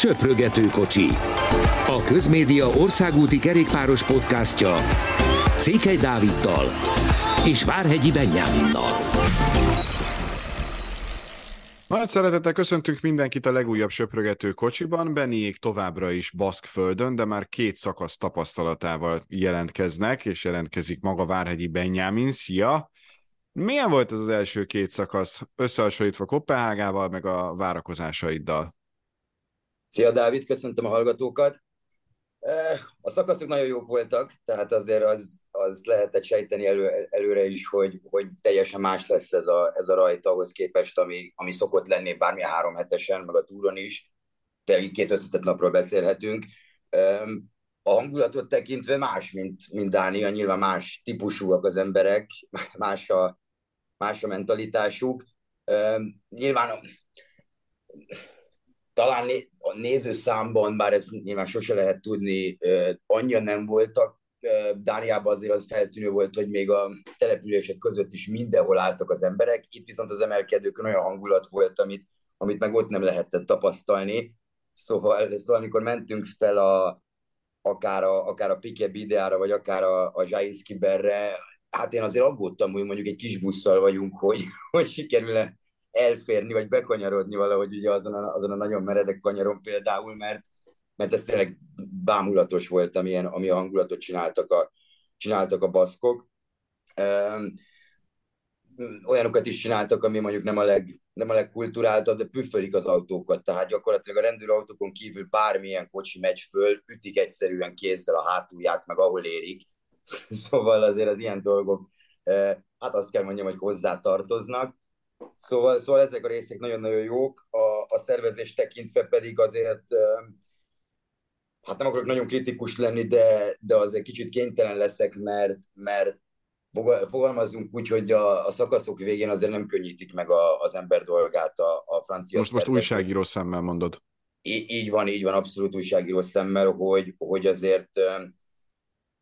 Söprögető kocsi. A Közmédia országúti kerékpáros podcastja Székely Dáviddal és Várhegyi Benyáminnal. Nagy szeretettel köszöntünk mindenkit a legújabb söprögető kocsiban. Beniék továbbra is Baszkföldön, de már két szakasz tapasztalatával jelentkeznek, és jelentkezik maga Várhegyi Benyámin. Szia! Milyen volt ez az első két szakasz, összehasonlítva Kopenhágával, meg a várakozásaiddal? Szia Dávid, köszöntöm a hallgatókat. A szakaszok nagyon jók voltak, tehát azért az, az lehetett sejteni elő, előre is, hogy, hogy teljesen más lesz ez a, ez a rajt ahhoz képest, ami, ami szokott lenni bármilyen három hetesen, meg a túron is. De itt két összetett napról beszélhetünk. A hangulatot tekintve más, mint, mint Dánia, nyilván más típusúak az emberek, más a, más a mentalitásuk. Nyilván talán a nézőszámban, bár ez nyilván sose lehet tudni, annyira nem voltak. Dániában azért az feltűnő volt, hogy még a települések között is mindenhol álltak az emberek. Itt viszont az emelkedőkön olyan hangulat volt, amit, amit meg ott nem lehetett tapasztalni. Szóval, szóval amikor mentünk fel a, akár a, akár a Pike Bideára, vagy akár a, a Zsájszki Berre, hát én azért aggódtam, hogy mondjuk egy kis busszal vagyunk, hogy, hogy sikerül elférni, vagy bekanyarodni valahogy ugye azon a, azon a nagyon meredek kanyaron például, mert, mert ez tényleg bámulatos volt, amilyen, ami a hangulatot csináltak a, csináltak a baszkok. Um, olyanokat is csináltak, ami mondjuk nem a, leg, nem a legkulturáltabb, de püffölik az autókat, tehát gyakorlatilag a rendőrautókon kívül bármilyen kocsi megy föl, ütik egyszerűen kézzel a hátulját, meg ahol érik. Szóval azért az ilyen dolgok, hát azt kell mondjam, hogy hozzá tartoznak. Szóval, szóval ezek a részek nagyon-nagyon jók, a, a szervezés tekintve pedig azért, hát nem akarok nagyon kritikus lenni, de, de azért kicsit kénytelen leszek, mert, mert fogalmazunk úgy, hogy a, a szakaszok végén azért nem könnyítik meg a, az ember dolgát a, a francia Most, most újságíró szemmel mondod. Í- így van, így van, abszolút újságíró szemmel, hogy, hogy azért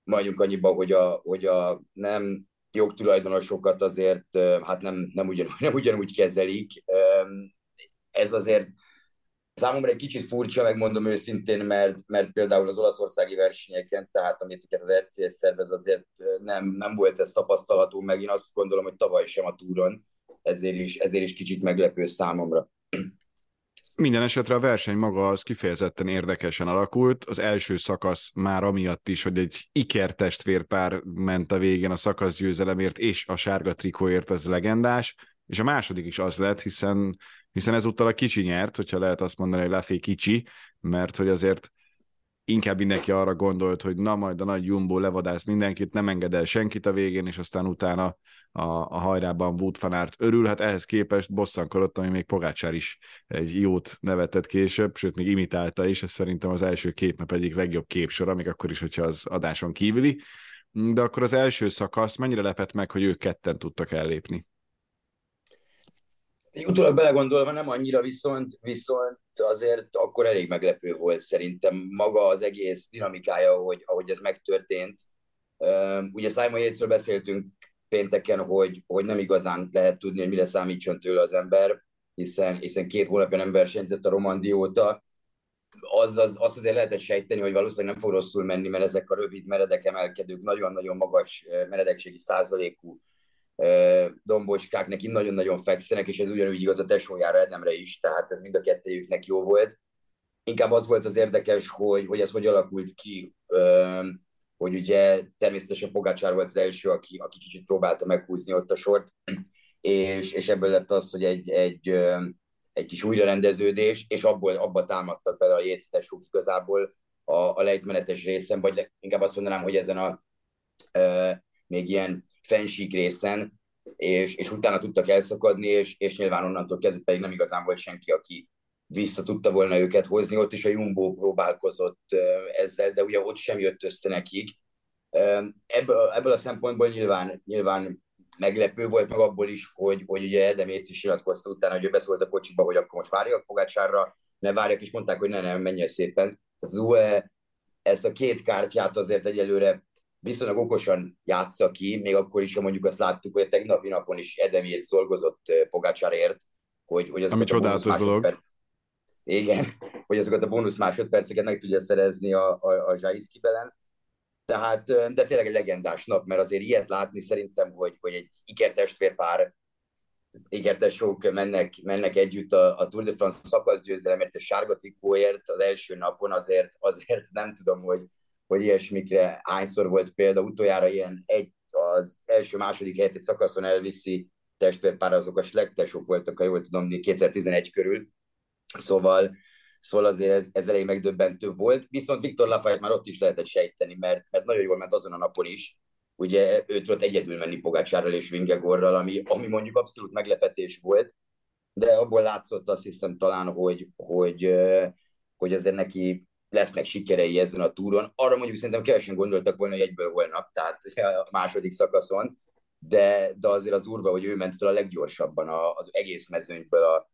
mondjuk annyiba, hogy a, hogy a nem jogtulajdonosokat azért hát nem, nem, ugyanúgy, nem ugyanúgy kezelik. Ez azért számomra egy kicsit furcsa, megmondom őszintén, mert, mert például az olaszországi versenyeken, tehát amit az RCS szervez, azért nem, nem volt ez tapasztalható, meg én azt gondolom, hogy tavaly sem a túron, ezért is, ezért is kicsit meglepő számomra. Minden esetre a verseny maga az kifejezetten érdekesen alakult. Az első szakasz már amiatt is, hogy egy Iker testvérpár ment a végén a szakasz győzelemért és a sárga trikóért, az legendás, és a második is az lett, hiszen, hiszen ezúttal a kicsi nyert, hogyha lehet azt mondani, hogy Lefé kicsi, mert hogy azért inkább mindenki arra gondolt, hogy na majd a nagy Jumbo levadász mindenkit, nem enged el senkit a végén, és aztán utána a, a hajrában Wout van Aert örül, hát ehhez képest bosszankodott, ami még Pogácsár is egy jót nevetett később, sőt még imitálta is, ez szerintem az első két nap egyik legjobb képsora, még akkor is, hogyha az adáson kívüli. De akkor az első szakasz mennyire lepett meg, hogy ők ketten tudtak ellépni? Utólag belegondolva nem annyira, viszont, viszont azért akkor elég meglepő volt szerintem maga az egész dinamikája, hogy, ahogy ez megtörtént. ugye Simon Yatesről beszéltünk pénteken, hogy, hogy nem igazán lehet tudni, hogy mire számítson tőle az ember, hiszen, hiszen két hónapja nem versenyzett a Romandi óta. Az, az, azt azért lehetett sejteni, hogy valószínűleg nem fog rosszul menni, mert ezek a rövid meredek emelkedők nagyon-nagyon magas meredekségi százalékú domboskák neki nagyon-nagyon fekszenek, és ez ugyanúgy igaz a tesójára, Edemre is, tehát ez mind a kettőjüknek jó volt. Inkább az volt az érdekes, hogy, hogy ez hogy alakult ki, hogy ugye természetesen Pogácsár volt az első, aki, aki kicsit próbálta meghúzni ott a sort, és, és ebből lett az, hogy egy, egy, egy kis újrarendeződés, és abból, abba támadtak bele a jétsztesúk igazából a, a lejtmenetes részen, vagy inkább azt mondanám, hogy ezen a még ilyen fensík részen, és, és utána tudtak elszakadni, és, és nyilván onnantól kezdve pedig nem igazán volt senki, aki vissza tudta volna őket hozni. Ott is a Jumbo próbálkozott ezzel, de ugye ott sem jött össze nekik. Ebből, ebből a szempontból nyilván, nyilván meglepő volt meg abból is, hogy, hogy ugye Edem Éci is iratkozta utána, hogy ő beszólt a kocsiba, hogy akkor most várjak Pogácsárra, ne várjak, és mondták, hogy ne, nem, menjen szépen. Tehát Zue ezt a két kártyát azért egyelőre viszonylag okosan játsza ki, még akkor is, ha mondjuk azt láttuk, hogy a tegnapi napon is Edem Éci dolgozott Pogácsárért, hogy, hogy az Ami csodálatos dolog. igen, hogy azokat a bónusz másodperceket meg tudja szerezni a, a, a Zsaiszkibelen. Tehát, de tényleg egy legendás nap, mert azért ilyet látni szerintem, hogy, hogy egy ikertestvérpár, ikertesók mennek, mennek együtt a, a Tour de France szakaszgyőzelemért, a sárga trikóért az első napon, azért, azért nem tudom, hogy, hogy ilyesmikre hányszor volt példa, utoljára ilyen egy, az első-második helyet egy szakaszon elviszi testvérpár, azok a slektesok voltak, ha jól tudom, 2011 körül, szóval Szóval azért ez, ez elég megdöbbentő volt. Viszont Viktor Lafayette már ott is lehetett sejteni, mert, mert nagyon jól ment azon a napon is. Ugye ő tudott egyedül menni Pogácsárral és Vingegorral, ami, ami mondjuk abszolút meglepetés volt, de abból látszott azt hiszem talán, hogy, hogy, hogy azért neki lesznek sikerei ezen a túron. Arra mondjuk szerintem kevesen gondoltak volna, hogy egyből holnap, tehát a második szakaszon, de, de azért az urva, hogy ő ment fel a leggyorsabban az egész mezőnyből a,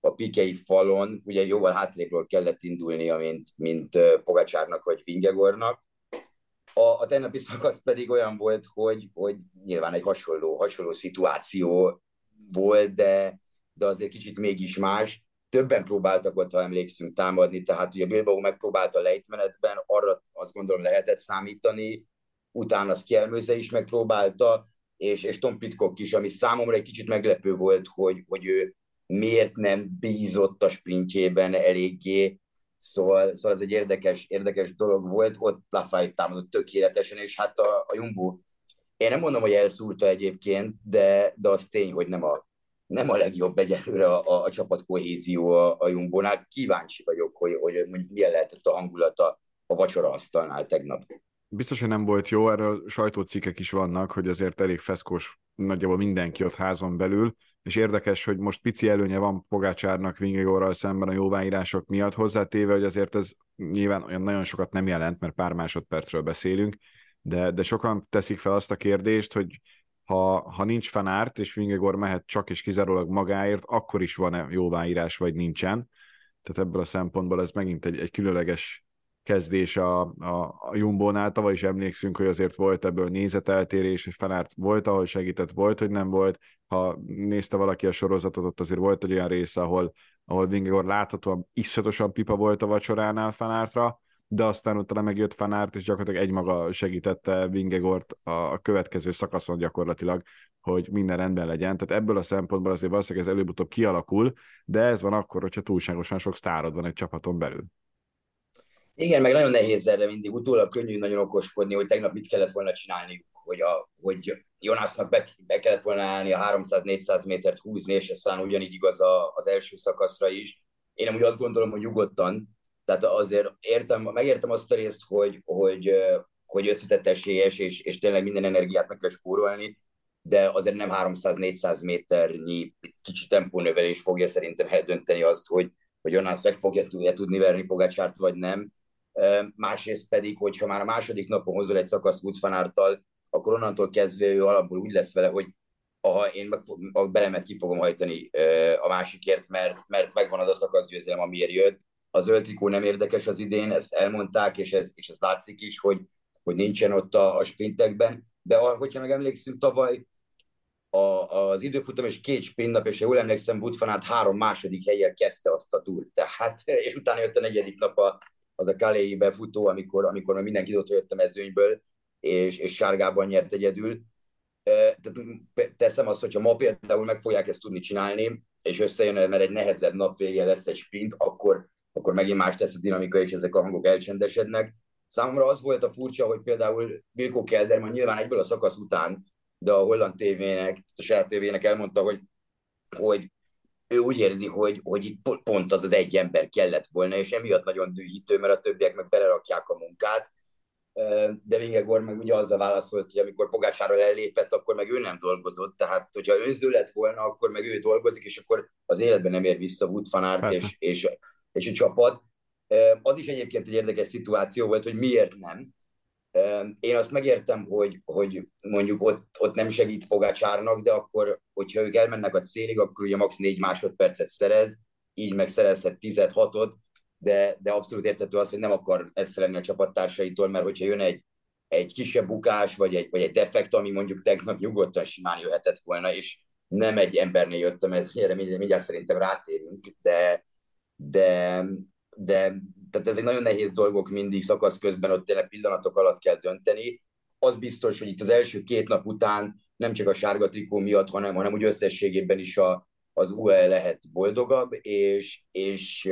a pikei falon, ugye jóval hátrébről kellett indulnia, mint, mint Pogacsárnak vagy Vingegornak. A, a tegnapi szakasz pedig olyan volt, hogy, hogy nyilván egy hasonló, hasonló szituáció volt, de, de azért kicsit mégis más. Többen próbáltak ott, ha emlékszünk, támadni, tehát ugye Bilbao megpróbálta lejtmenetben, arra azt gondolom lehetett számítani, utána Szkjelmőze is megpróbálta, és, és Tom Pitcock is, ami számomra egy kicsit meglepő volt, hogy, hogy ő miért nem bízott a sprintjében eléggé, szóval, szóval ez egy érdekes, érdekes dolog volt, ott Lafayette támadott tökéletesen, és hát a, a Jumbo, én nem mondom, hogy elszúrta egyébként, de, de az tény, hogy nem a, nem a legjobb egyelőre a, a, a csapat kohézió a, a Jumbo-nál. Kíváncsi vagyok, hogy, hogy, hogy milyen lehetett a hangulata a vacsora asztalnál tegnap. Biztos, hogy nem volt jó, erről sajtócikkek is vannak, hogy azért elég feszkos nagyjából mindenki ott házon belül, és érdekes, hogy most pici előnye van Pogácsárnak Vingegorral szemben a jóváírások miatt, hozzátéve, hogy azért ez nyilván olyan nagyon sokat nem jelent, mert pár másodpercről beszélünk, de, de sokan teszik fel azt a kérdést, hogy ha, ha nincs fanárt, és Vingegor mehet csak és kizárólag magáért, akkor is van-e jóváírás, vagy nincsen. Tehát ebből a szempontból ez megint egy, egy különleges kezdés a, a, a Jumbo-nál. Tavaly is emlékszünk, hogy azért volt ebből nézeteltérés, és Fenárt volt, ahol segített, volt, hogy nem volt. Ha nézte valaki a sorozatot, ott azért volt egy olyan része, ahol, ahol Vingegor láthatóan iszonyatosan pipa volt a vacsoránál Fanártra, de aztán utána megjött Fanárt, és gyakorlatilag egymaga segítette Vingegort a, következő szakaszon gyakorlatilag, hogy minden rendben legyen. Tehát ebből a szempontból azért valószínűleg ez előbb-utóbb kialakul, de ez van akkor, hogyha túlságosan sok sztárod van egy csapaton belül. Igen, meg nagyon nehéz erre mindig utólag könnyű nagyon okoskodni, hogy tegnap mit kellett volna csinálni, hogy, a, hogy Jonasnak be, be kellett volna állni a 300-400 métert húzni, és ez talán ugyanígy igaz a, az első szakaszra is. Én úgy azt gondolom, hogy nyugodtan, tehát azért értem, megértem azt a részt, hogy, hogy, hogy összetett esélyes, és, és tényleg minden energiát meg kell spórolni, de azért nem 300-400 méternyi kicsi tempónövelés fogja szerintem eldönteni azt, hogy, hogy Jonas meg fogja tudni verni Pogácsárt, vagy nem másrészt pedig, hogyha már a második napon hozol egy szakasz Woodfanártal, akkor onnantól kezdve ő alapból úgy lesz vele, hogy ha én meg, a belemet ki fogom hajtani a másikért, mert, mert megvan az a szakaszgyőzelem, amiért jött. A zöld nem érdekes az idén, ezt elmondták, és ez, és ez látszik is, hogy, hogy nincsen ott a, a sprintekben, de hogyha meg emlékszünk, tavaly a, az időfutam és két sprint nap, és jól emlékszem, Woodfanát három második helyen kezdte azt a túrt. Tehát, és utána jött a negyedik nap a, az a Kaléi befutó, amikor, amikor már mindenki ott jött a mezőnyből, és, és sárgában nyert egyedül. Tehát teszem azt, hogyha ma például meg fogják ezt tudni csinálni, és összejön, mert egy nehezebb nap vége lesz egy sprint, akkor, akkor megint más lesz a dinamika, és ezek a hangok elcsendesednek. Számomra az volt a furcsa, hogy például Bilko Kelderman nyilván egyből a szakasz után, de a holland tévének, a saját tévének elmondta, hogy, hogy ő úgy érzi, hogy, hogy itt pont az az egy ember kellett volna, és emiatt nagyon dühítő, mert a többiek meg belerakják a munkát. De Vingegor meg ugye azzal válaszolt, hogy amikor Pogácsáról ellépett, akkor meg ő nem dolgozott. Tehát, hogyha önző lett volna, akkor meg ő dolgozik, és akkor az életben nem ér vissza Wood van és, és, és a csapat. Az is egyébként egy érdekes szituáció volt, hogy miért nem, én azt megértem, hogy, hogy mondjuk ott, ott nem segít Pogácsárnak, de akkor, hogyha ők elmennek a célig, akkor ugye max. 4 másodpercet szerez, így meg szerezhet 10-6-ot, de, de abszolút értető az, hogy nem akar ezt lenni a csapattársaitól, mert hogyha jön egy, egy kisebb bukás, vagy egy, vagy egy defekt, ami mondjuk tegnap nyugodtan simán jöhetett volna, és nem egy embernél jöttem, ez erre mindjárt szerintem rátérünk, de, de, de tehát ez egy nagyon nehéz dolgok mindig szakasz közben, ott tényleg pillanatok alatt kell dönteni. Az biztos, hogy itt az első két nap után nem csak a sárga trikó miatt, hanem, hanem úgy összességében is a, az UE lehet boldogabb, és, és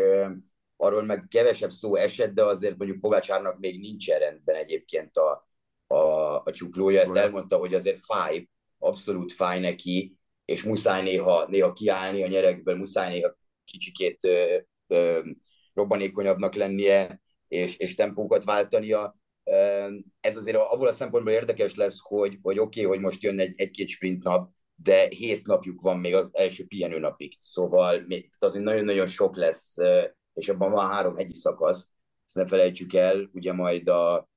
arról meg kevesebb szó esett, de azért mondjuk Pogácsárnak még nincs rendben egyébként a, a, a csuklója. Ezt elmondta, hogy azért fáj, abszolút fáj neki, és muszáj néha, néha kiállni a nyerekből, muszáj néha kicsikét robbanékonyabbnak lennie, és, és tempókat váltania. Ez azért abból a szempontból érdekes lesz, hogy, hogy oké, okay, hogy most jön egy, egy-két sprint nap, de hét napjuk van még az első pihenő napig. Szóval azért nagyon-nagyon sok lesz, és abban van három hegyi szakasz, ezt ne felejtsük el, ugye majd a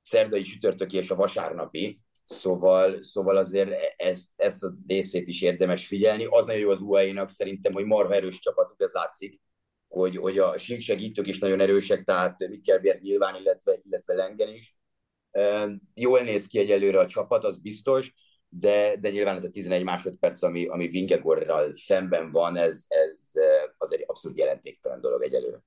szerdai sütörtöki és a vasárnapi, Szóval, szóval azért ezt, ezt a részét is érdemes figyelni. Az nagyon jó az UAE-nak szerintem, hogy marha erős csapatuk, ez látszik, hogy, hogy a segítők is nagyon erősek, tehát Mikkelbért nyilván, illetve, illetve Lengen is. Jól néz ki egyelőre a csapat, az biztos, de, de nyilván ez a 11 másodperc, ami, ami Vingegorral szemben van, ez, ez az egy abszolút jelentéktelen dolog egyelőre.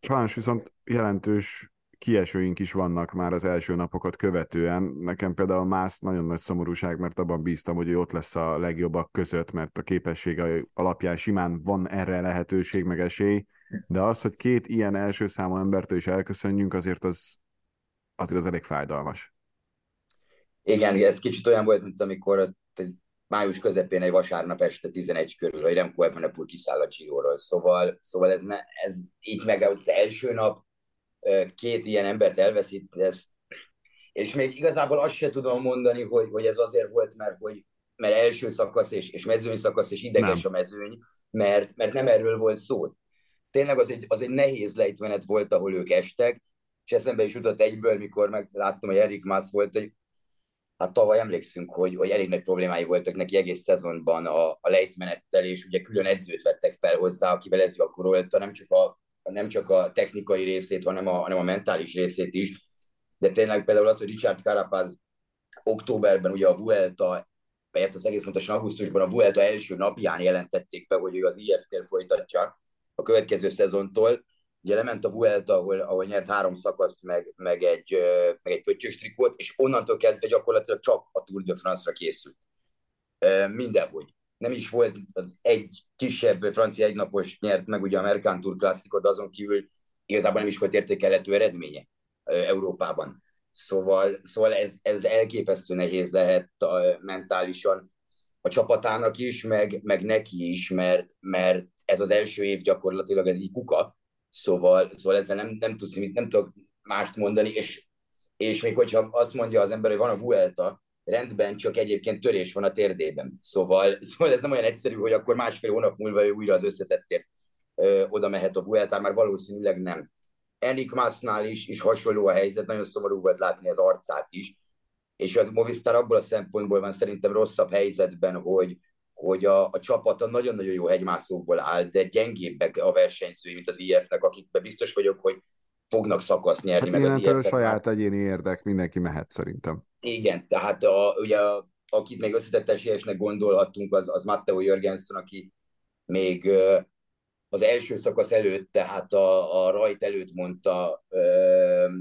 Sajnos viszont jelentős kiesőink is vannak már az első napokat követően. Nekem például Mász nagyon nagy szomorúság, mert abban bíztam, hogy ő ott lesz a legjobbak között, mert a képessége alapján simán van erre lehetőség, meg esély, de az, hogy két ilyen első számú embertől is elköszönjünk, azért az, azért az elég fájdalmas. Igen, ez kicsit olyan volt, mint amikor május közepén egy vasárnap este 11 körül, hogy Remco Evenepoel kiszáll a Giro-ról. Szóval, szóval ez, ne, ez így meg az első nap két ilyen embert elveszít, ez, és még igazából azt se tudom mondani, hogy, hogy ez azért volt, mert, hogy, mert első szakasz és, és mezőny szakasz, és ideges nem. a mezőny, mert, mert nem erről volt szó. Tényleg az egy, az egy nehéz lejtmenet volt, ahol ők estek, és eszembe is jutott egyből, mikor megláttam, hogy Erik Mász volt, hogy hát tavaly emlékszünk, hogy, hogy elég nagy problémái voltak neki egész szezonban a, a lejtmenettel, és ugye külön edzőt vettek fel hozzá, akivel ez gyakorolta, nem csak a nem csak a technikai részét, hanem a, hanem a mentális részét is. De tényleg például az, hogy Richard Carapaz októberben ugye a Vuelta, vagy az egész pontosan augusztusban a Vuelta első napján jelentették be, hogy ő az IF-tél folytatja a következő szezontól. Ugye lement a Vuelta, ahol, ahol nyert három szakaszt, meg, meg egy, meg egy pöttyös trikót, és onnantól kezdve gyakorlatilag csak a Tour de France-ra készült. Mindenhogy nem is volt az egy kisebb francia egynapos nyert meg ugye a Mercantour klasszikot, de azon kívül igazából nem is volt értékelhető eredménye Európában. Szóval, szóval ez, ez elképesztő nehéz lehet mentálisan a csapatának is, meg, meg neki is, mert, mert ez az első év gyakorlatilag ez így kuka, szóval, szóval ezzel nem, nem tudsz, nem tudok mást mondani, és, és még hogyha azt mondja az ember, hogy van a Vuelta, rendben, csak egyébként törés van a térdében. Szóval, szóval ez nem olyan egyszerű, hogy akkor másfél hónap múlva ő újra az összetettért ö, oda mehet a Vuelta, már valószínűleg nem. Enrik Másznál is, is hasonló a helyzet, nagyon szomorú volt látni az arcát is, és a Movistar abból a szempontból van szerintem rosszabb helyzetben, hogy, hogy a, a csapata nagyon-nagyon jó hegymászókból áll, de gyengébbek a versenyzői, mint az IF-nek, akikben biztos vagyok, hogy fognak szakasz nyerni. Hát meg az saját már... egyéni érdek, mindenki mehet szerintem. Igen, tehát a, ugye a, akit még összetett esélyesnek gondolhattunk, az, az Matteo Jörgensen, aki még az első szakasz előtt, tehát a, a rajt előtt mondta,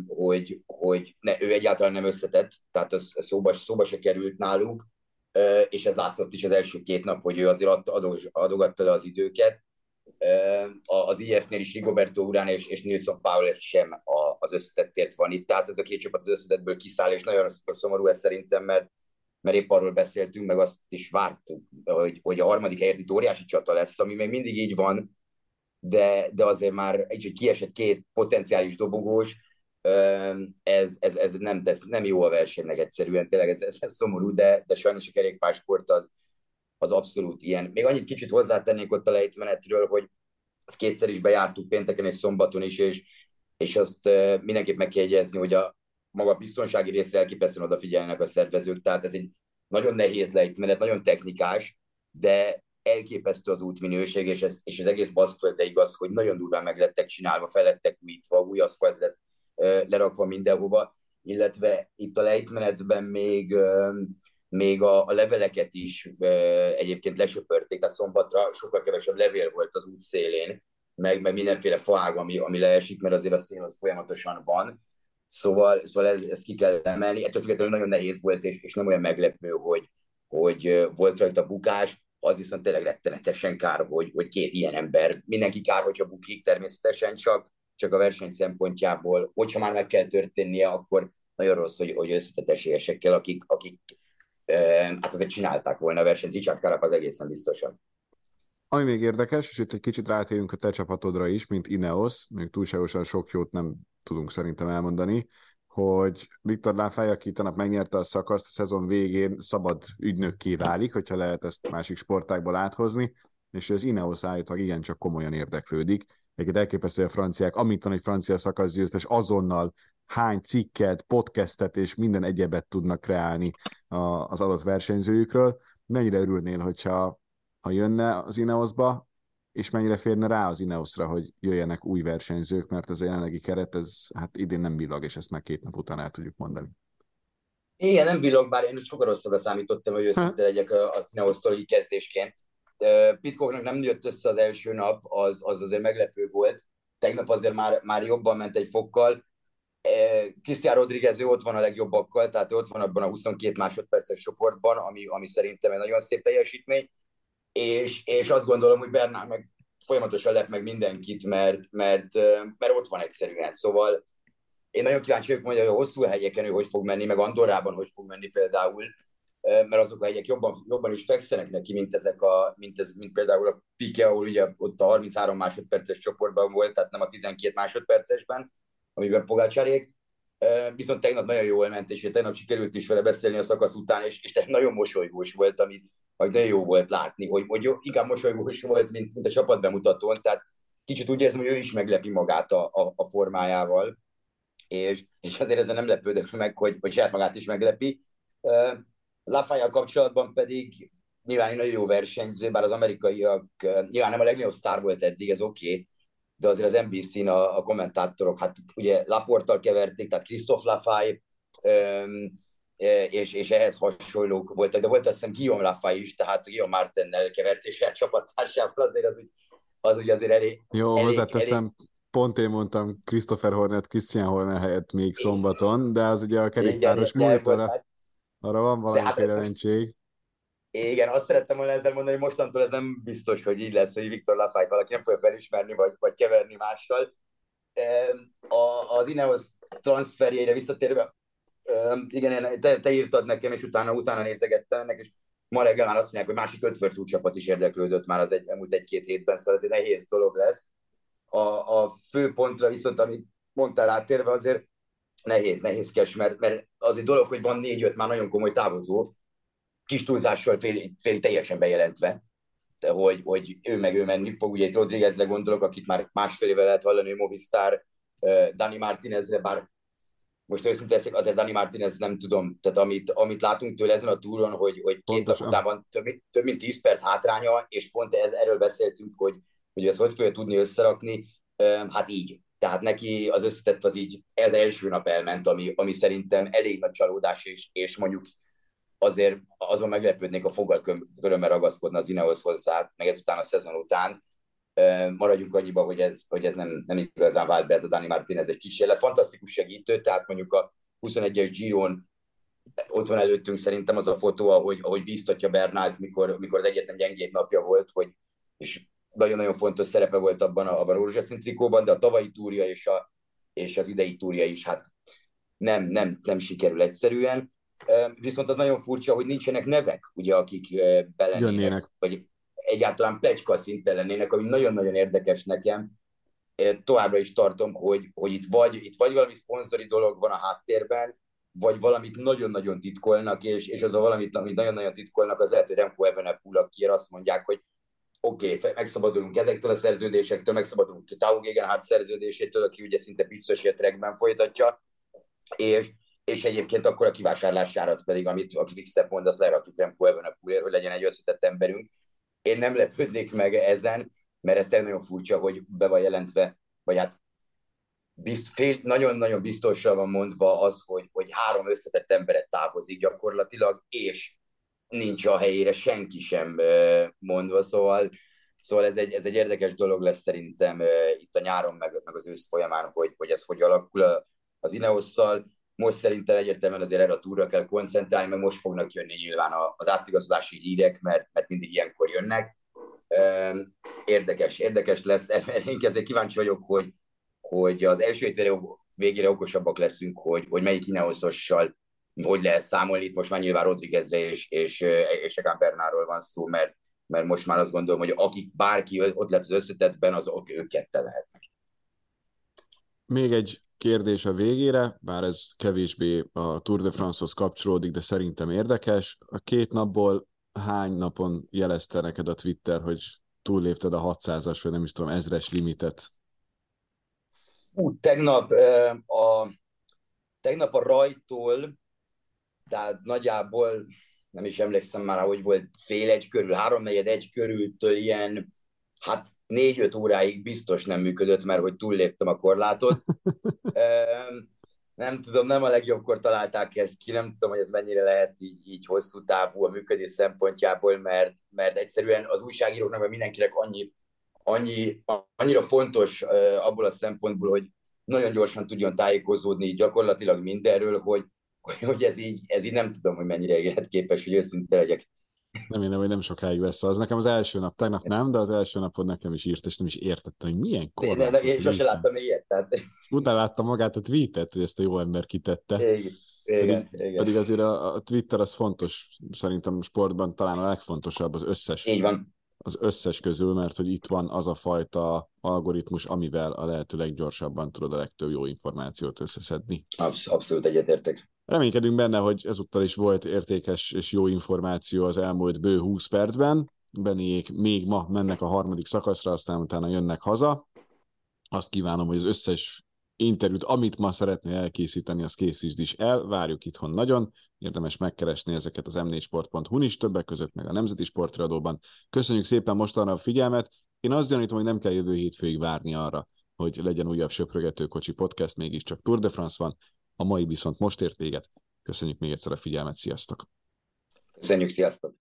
hogy, hogy ne, ő egyáltalán nem összetett, tehát ez, ez szóba, szóba se került náluk, és ez látszott is az első két nap, hogy ő azért adogatta le az időket, az IF-nél is Rigoberto Urán és, és Nilsson Paulus sem az összetettért van itt, tehát ez a két csapat az összetettből kiszáll, és nagyon szomorú ez szerintem, mert, mert épp arról beszéltünk, meg azt is vártuk, hogy, hogy a harmadik helyért itt óriási csata lesz, ami még mindig így van, de, de azért már egy, hogy kiesett két potenciális dobogós, ez, ez, ez nem, tesz, nem jó a versenynek egyszerűen, tényleg ez, ez, ez szomorú, de, de sajnos a kerékpársport az, az abszolút ilyen. Még annyit kicsit hozzátennék ott a lejtmenetről, hogy ezt kétszer is bejártuk pénteken és szombaton is, és, és azt mindenképp meg kell jegyezni, hogy a maga biztonsági részre elképesztően odafigyelnek a szervezők, tehát ez egy nagyon nehéz lejtmenet, nagyon technikás, de elképesztő az útminőség, és, ez, és az egész baszkföldre igaz, hogy nagyon durván meg lettek csinálva, felettek újítva, új aszfalt lett lerakva mindenhova, illetve itt a lejtmenetben még még a, a leveleket is egyébként lesöpörték, tehát szombatra sokkal kevesebb levél volt az út szélén, meg, meg mindenféle faág, ami, ami leesik, mert azért a szél az folyamatosan van. Szóval, szóval ez, ezt ki kell emelni. Ettől függetlenül nagyon nehéz volt, és, és nem olyan meglepő, hogy, hogy volt rajta bukás, az viszont tényleg rettenetesen kár, hogy, hogy két ilyen ember, mindenki kár, hogyha bukik természetesen, csak, csak a verseny szempontjából, hogyha már meg kell történnie, akkor nagyon rossz, hogy, hogy összetett esélyesekkel, akik, akik hát azért csinálták volna a versenyt, Richard Carap az egészen biztosan. Ami még érdekes, és itt egy kicsit rátérünk a te csapatodra is, mint Ineos, még túlságosan sok jót nem tudunk szerintem elmondani, hogy Viktor Láfály, aki tanap megnyerte a szakaszt, a szezon végén szabad ügynökké válik, hogyha lehet ezt másik sportákból áthozni, és az Ineos állítólag igencsak komolyan érdeklődik. Egyébként elképesztő, a franciák, amit egy francia szakaszgyőztes azonnal hány cikket, podcastet és minden egyebet tudnak kreálni az adott versenyzőjükről. Mennyire örülnél, hogyha ha jönne az Ineosba, és mennyire férne rá az Ineosra, hogy jöjjenek új versenyzők, mert az jelenlegi keret, ez hát idén nem billag, és ezt már két nap után el tudjuk mondani. Igen, nem billag, bár én sokkal rosszabbra számítottam, hogy őszinte legyek a Ineos-tól így kezdésként. Pitkoknak nem jött össze az első nap, az, az azért meglepő volt. Tegnap azért már, már jobban ment egy fokkal. Cristian Rodriguez, ő ott van a legjobbakkal, tehát ő ott van abban a 22 másodperces csoportban, ami, ami szerintem egy nagyon szép teljesítmény és, és azt gondolom, hogy Bernál meg folyamatosan lep meg mindenkit, mert, mert, mert ott van egyszerűen. Szóval én nagyon kíváncsi vagyok, hogy a hosszú hegyeken ő hogy fog menni, meg Andorrában hogy fog menni például, mert azok a hegyek jobban, jobban is fekszenek neki, mint ezek a, mint, ez, mint például a Pike, ahol ugye ott a 33 másodperces csoportban volt, tehát nem a 12 másodpercesben, amiben Pogácsárék. Viszont tegnap nagyon jól ment, és tegnap sikerült is vele beszélni a szakasz után, és, és nagyon mosolygós volt, amit, hogy de jó volt látni, hogy, hogy jó, inkább mosolygós volt, mint, mint a csapat bemutatón, tehát kicsit úgy érzem, hogy ő is meglepi magát a, a, a formájával, és, és azért ezzel nem lepődök meg, hogy, hogy saját magát is meglepi. Uh, Lafayette kapcsolatban pedig nyilván egy nagyon jó versenyző, bár az amerikaiak uh, nyilván nem a legnagyobb sztár volt eddig, ez oké, okay, de azért az NBC-n a, a kommentátorok, hát ugye Laportal keverték, tehát Christophe Lafay, um, és, és ehhez hasonlók voltak, de volt azt hiszem Guillaume Lafay is, tehát Guillaume Martennel kevert és a csapattársával azért az, az ugye azért elég... Jó, elég, hozzáteszem, elég... pont én mondtam Christopher Hornet, Christian Horner helyett még szombaton, de az ugye a kerékpáros múlt, arra, arra van valamiféle hát, lentség. Igen, azt szerettem volna ezzel mondani, hogy mostantól ez nem biztos, hogy így lesz, hogy Viktor Lafayette valaki nem fogja felismerni, vagy, vagy keverni mással. A, az Ineos transferjére visszatérve, igen, te, te írtad nekem, és utána, utána nézegettem ennek, és ma reggel már azt mondják, hogy másik ötför csapat is érdeklődött már az egy, elmúlt egy-két hétben, szóval ez egy nehéz dolog lesz. A, a fő pontra viszont, amit mondtál átérve, azért nehéz, nehézkes, mert, mert az egy dolog, hogy van négy-öt már nagyon komoly távozó, kis túlzással fél, fél teljesen bejelentve, de hogy, hogy ő meg ő menni fog. Ugye itt Rodriguezre gondolok, akit már másfél éve lehet hallani, Movistar, Dani Martinezre, bár most őszintén leszek, azért Dani Martinez nem tudom, tehát amit, amit látunk tőle ezen a túron, hogy, hogy két nap után van több, több, mint 10 perc hátránya, és pont ez, erről beszéltünk, hogy, hogy ezt hogy fogja tudni összerakni, hát így. Tehát neki az összetett az így, ez első nap elment, ami, ami szerintem elég nagy csalódás, és, és mondjuk azért azon meglepődnék, a foggal körömmel ragaszkodna az Ineos hozzá, meg ezután a szezon után, maradjunk annyiba, hogy ez, hogy ez nem, nem igazán vált be ez a Dani Martin, egy kísérlet. Fantasztikus segítő, tehát mondjuk a 21-es Giron ott van előttünk szerintem az a fotó, ahogy, ahogy bíztatja Bernált, mikor, mikor az egyetlen gyengébb napja volt, hogy, és nagyon-nagyon fontos szerepe volt abban a, abban a rózsaszín trikóban, de a tavalyi túrja és, a, és az idei túrja is hát nem, nem, nem sikerül egyszerűen. Viszont az nagyon furcsa, hogy nincsenek nevek, ugye, akik belennének, vagy egyáltalán plegyka szinten lennének, ami nagyon-nagyon érdekes nekem. Továbbra is tartom, hogy, hogy itt, vagy, itt vagy valami szponzori dolog van a háttérben, vagy valamit nagyon-nagyon titkolnak, és, és az a valamit, amit nagyon-nagyon titkolnak, az lehet, hogy Remco Evenepoel, aki azt mondják, hogy oké, okay, megszabadulunk ezektől a szerződésektől, megszabadulunk Tau Gegenhardt szerződésétől, aki ugye szinte biztos, hogy a trackben folytatja, és, és egyébként akkor a kivásárlásárat pedig, amit a Quickstep mond, azt lerakjuk Remco Evenepoelért, hogy legyen egy összetett emberünk, én nem lepődnék meg ezen, mert ez nagyon furcsa, hogy be van jelentve, vagy hát bizt, fél, nagyon-nagyon biztosan van mondva az, hogy, hogy három összetett emberet távozik gyakorlatilag, és nincs a helyére senki sem mondva, szóval Szóval ez egy, ez egy érdekes dolog lesz szerintem itt a nyáron, meg, meg az ősz folyamán, hogy, hogy ez hogy alakul az Ineosszal. Most szerintem egyértelműen azért erre a túra kell koncentrálni, mert most fognak jönni nyilván az átigazolási hírek, mert, mert mindig ilyenkor jönnek. Érdekes, érdekes lesz. Én ezért kíváncsi vagyok, hogy, hogy az első hétvére végére okosabbak leszünk, hogy, hogy melyik Ineoszossal hogy lehet számolni. Itt most már nyilván Rodriguezre és, és, és Egan Bernárról van szó, mert, mert most már azt gondolom, hogy akik bárki ott lett az összetetben, azok ők ketten lehetnek. Még egy kérdés a végére, bár ez kevésbé a Tour de France-hoz kapcsolódik, de szerintem érdekes. A két napból hány napon jelezte neked a Twitter, hogy túllépted a 600-as, vagy nem is tudom, ezres limitet? Ú, tegnap a, tegnap a rajtól, tehát nagyjából nem is emlékszem már, hogy volt fél egy körül, háromnegyed egy körültől ilyen, hát négy-öt óráig biztos nem működött, mert hogy túlléptem a korlátot. nem tudom, nem a legjobbkor találták ezt ki, nem tudom, hogy ez mennyire lehet így, így hosszú távú a működés szempontjából, mert, mert egyszerűen az újságíróknak, vagy mindenkinek annyi, annyi, annyira fontos abból a szempontból, hogy nagyon gyorsan tudjon tájékozódni gyakorlatilag mindenről, hogy, hogy ez így, ez így nem tudom, hogy mennyire életképes, hogy őszinte legyek. Nem, hogy nem sokáig lesz az. Nekem az első nap, tegnap nem, de az első napon nekem is írt, és nem is értettem, hogy milyen korlát. Ne, ne, én sosem láttam ilyet. Tehát... Utána láttam magát a tweetet, hogy ezt a jó ember kitette. Igen. Igen, pedig, igen. pedig azért a, a Twitter az fontos, szerintem sportban talán a legfontosabb az összes Így van az összes közül, mert hogy itt van az a fajta algoritmus, amivel a lehető leggyorsabban tudod a legtöbb jó információt összeszedni. Absz- abszolút egyetértek. Reménykedünk benne, hogy ezúttal is volt értékes és jó információ az elmúlt bő 20 percben. Beniék még ma mennek a harmadik szakaszra, aztán utána jönnek haza. Azt kívánom, hogy az összes interjút, amit ma szeretné elkészíteni, az készítsd is el, várjuk itthon nagyon, érdemes megkeresni ezeket az m4sport.hu-n is, többek között meg a Nemzeti Sportradóban. Köszönjük szépen mostanra a figyelmet, én azt gyanítom, hogy nem kell jövő hétfőig várni arra, hogy legyen újabb Söprögetőkocsi podcast, mégiscsak Tour de France van, a mai viszont most ért véget. Köszönjük még egyszer a figyelmet, sziasztok! Köszönjük, sziasztok!